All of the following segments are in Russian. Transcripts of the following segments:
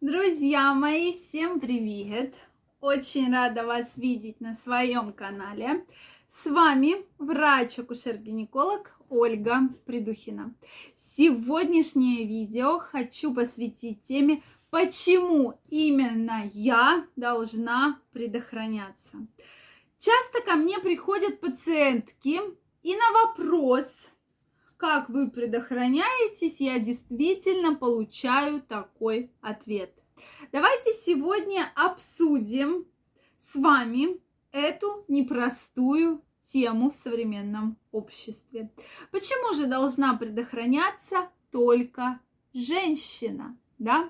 Друзья мои, всем привет! Очень рада вас видеть на своем канале. С вами врач-акушер-гинеколог Ольга Придухина. Сегодняшнее видео хочу посвятить теме, почему именно я должна предохраняться. Часто ко мне приходят пациентки и на вопрос, как вы предохраняетесь, я действительно получаю такой ответ. Давайте сегодня обсудим с вами эту непростую тему в современном обществе. Почему же должна предохраняться только женщина, да?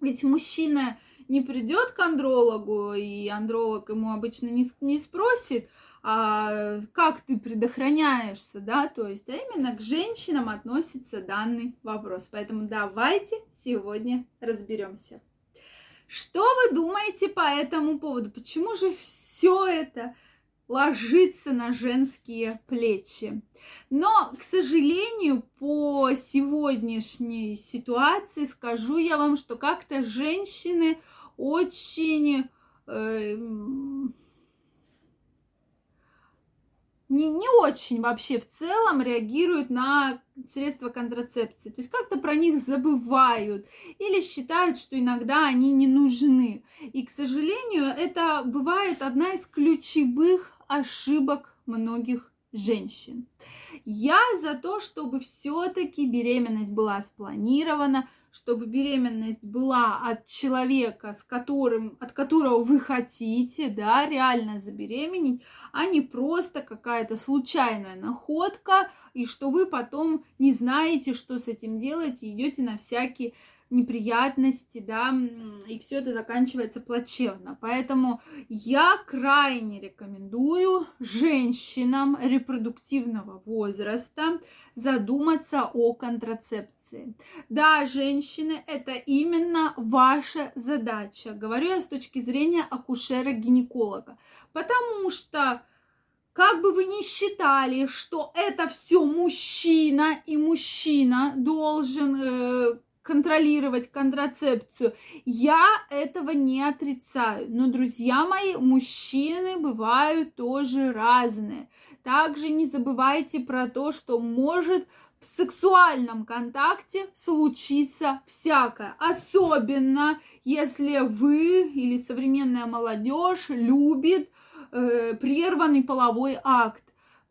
Ведь мужчина не придет к андрологу, и андролог ему обычно не, не спросит, а, как ты предохраняешься, да, то есть, а именно к женщинам относится данный вопрос. Поэтому давайте сегодня разберемся. Что вы думаете по этому поводу? Почему же все это ложится на женские плечи? Но, к сожалению, по сегодняшней ситуации скажу я вам, что как-то женщины очень э, не, не очень вообще в целом реагируют на средства контрацепции. То есть как-то про них забывают или считают, что иногда они не нужны. И, к сожалению, это бывает одна из ключевых ошибок многих женщин. Я за то, чтобы все-таки беременность была спланирована, чтобы беременность была от человека, с которым, от которого вы хотите, да, реально забеременеть, а не просто какая-то случайная находка, и что вы потом не знаете, что с этим делать, и идете на всякие неприятности, да, и все это заканчивается плачевно. Поэтому я крайне рекомендую женщинам репродуктивного возраста задуматься о контрацепции. Да, женщины, это именно ваша задача. Говорю я с точки зрения акушера-гинеколога. Потому что как бы вы ни считали, что это все мужчина, и мужчина должен э, контролировать контрацепцию. Я этого не отрицаю. Но, друзья мои, мужчины бывают тоже разные. Также не забывайте про то, что может в сексуальном контакте случиться всякое. Особенно, если вы или современная молодежь любит э, прерванный половой акт.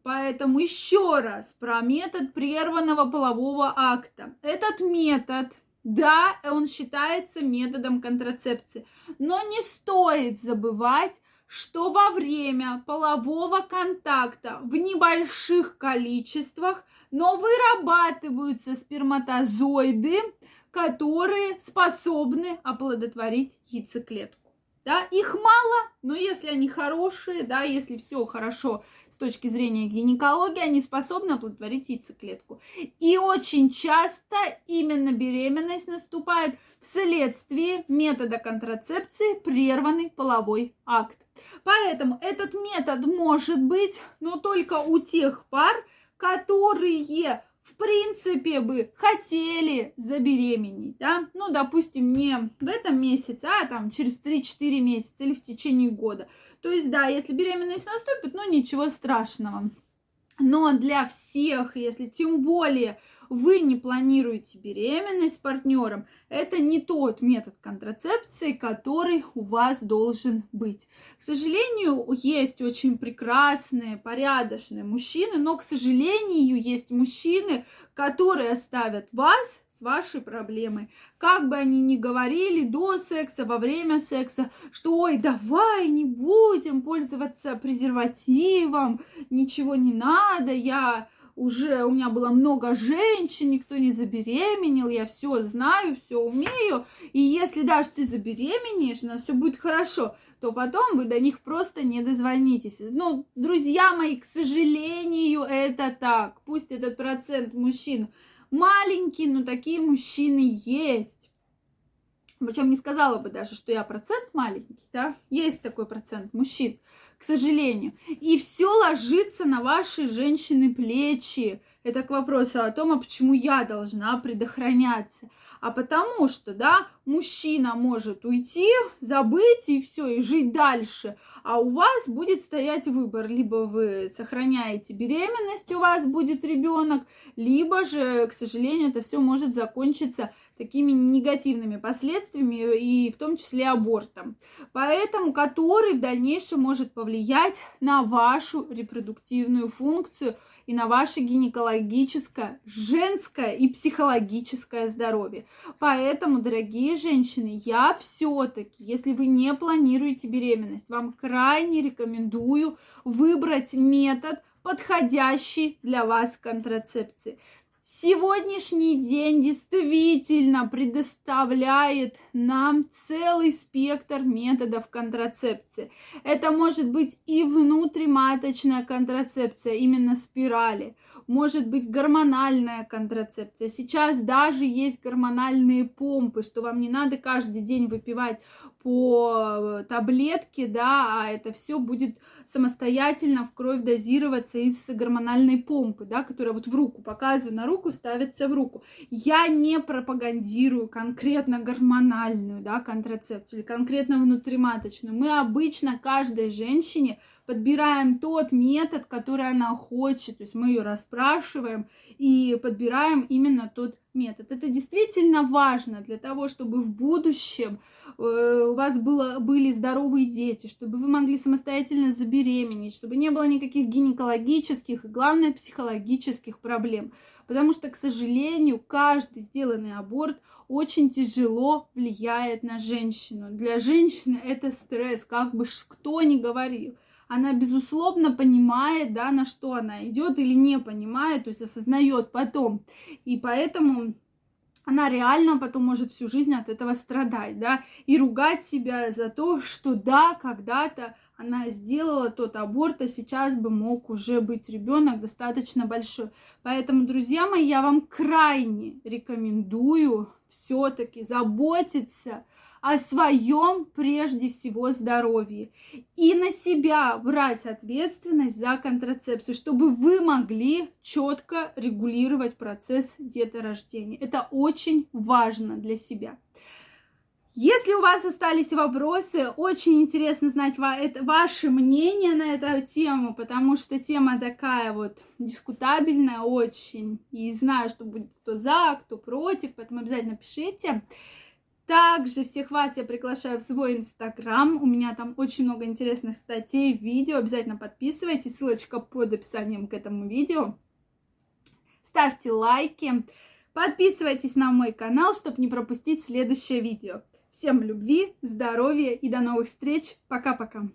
Поэтому еще раз про метод прерванного полового акта. Этот метод, да, он считается методом контрацепции, но не стоит забывать, что во время полового контакта в небольших количествах, но вырабатываются сперматозоиды, которые способны оплодотворить яйцеклетку. Да, их мало, но если они хорошие, да, если все хорошо с точки зрения гинекологии, они способны оплодотворить яйцеклетку. И очень часто именно беременность наступает вследствие метода контрацепции прерванный половой акт. Поэтому этот метод может быть, но только у тех пар, которые в принципе бы хотели забеременеть, да, ну, допустим, не в этом месяце, а там через 3-4 месяца или в течение года. То есть, да, если беременность наступит, ну, ничего страшного. Но для всех, если тем более вы не планируете беременность с партнером, это не тот метод контрацепции, который у вас должен быть. К сожалению, есть очень прекрасные, порядочные мужчины, но, к сожалению, есть мужчины, которые оставят вас с вашей проблемой. Как бы они ни говорили до секса, во время секса, что ой, давай не будем пользоваться презервативом, ничего не надо, я уже у меня было много женщин, никто не забеременел, я все знаю, все умею. И если даже ты забеременеешь, у нас все будет хорошо, то потом вы до них просто не дозвонитесь. Ну, друзья мои, к сожалению, это так. Пусть этот процент мужчин маленький, но такие мужчины есть. Причем не сказала бы даже, что я процент маленький, да? Есть такой процент мужчин к сожалению. И все ложится на ваши женщины плечи. Это к вопросу о том, а почему я должна предохраняться а потому что, да, мужчина может уйти, забыть и все, и жить дальше, а у вас будет стоять выбор, либо вы сохраняете беременность, у вас будет ребенок, либо же, к сожалению, это все может закончиться такими негативными последствиями и в том числе абортом. Поэтому, который в дальнейшем может повлиять на вашу репродуктивную функцию – и на ваше гинекологическое, женское и психологическое здоровье. Поэтому, дорогие женщины, я все-таки, если вы не планируете беременность, вам крайне рекомендую выбрать метод, подходящий для вас контрацепции. Сегодняшний день действительно предоставляет нам целый спектр методов контрацепции. Это может быть и внутриматочная контрацепция, именно спирали, может быть гормональная контрацепция. Сейчас даже есть гормональные помпы, что вам не надо каждый день выпивать по таблетке, да, а это все будет самостоятельно в кровь дозироваться из гормональной помпы, да, которая вот в руку, показываю на руку, ставится в руку. Я не пропагандирую конкретно гормональную, да, контрацепцию или конкретно внутриматочную. Мы обычно каждой женщине подбираем тот метод, который она хочет, то есть мы ее расспрашиваем и подбираем именно тот метод. Это действительно важно для того, чтобы в будущем э, у вас было, были здоровые дети, чтобы вы могли самостоятельно забеременеть, чтобы не было никаких гинекологических и, главное, психологических проблем. Потому что, к сожалению, каждый сделанный аборт очень тяжело влияет на женщину. Для женщины это стресс, как бы кто ни говорил она, безусловно, понимает, да, на что она идет или не понимает, то есть осознает потом. И поэтому она реально потом может всю жизнь от этого страдать, да, и ругать себя за то, что да, когда-то она сделала тот аборт, а сейчас бы мог уже быть ребенок достаточно большой. Поэтому, друзья мои, я вам крайне рекомендую все-таки заботиться о своем прежде всего здоровье и на себя брать ответственность за контрацепцию, чтобы вы могли четко регулировать процесс деторождения. Это очень важно для себя. Если у вас остались вопросы, очень интересно знать ваше мнение на эту тему, потому что тема такая вот дискутабельная очень. И знаю, что будет кто за, кто против, поэтому обязательно пишите. Также всех вас я приглашаю в свой инстаграм. У меня там очень много интересных статей, видео. Обязательно подписывайтесь. Ссылочка под описанием к этому видео. Ставьте лайки. Подписывайтесь на мой канал, чтобы не пропустить следующее видео. Всем любви, здоровья и до новых встреч. Пока-пока.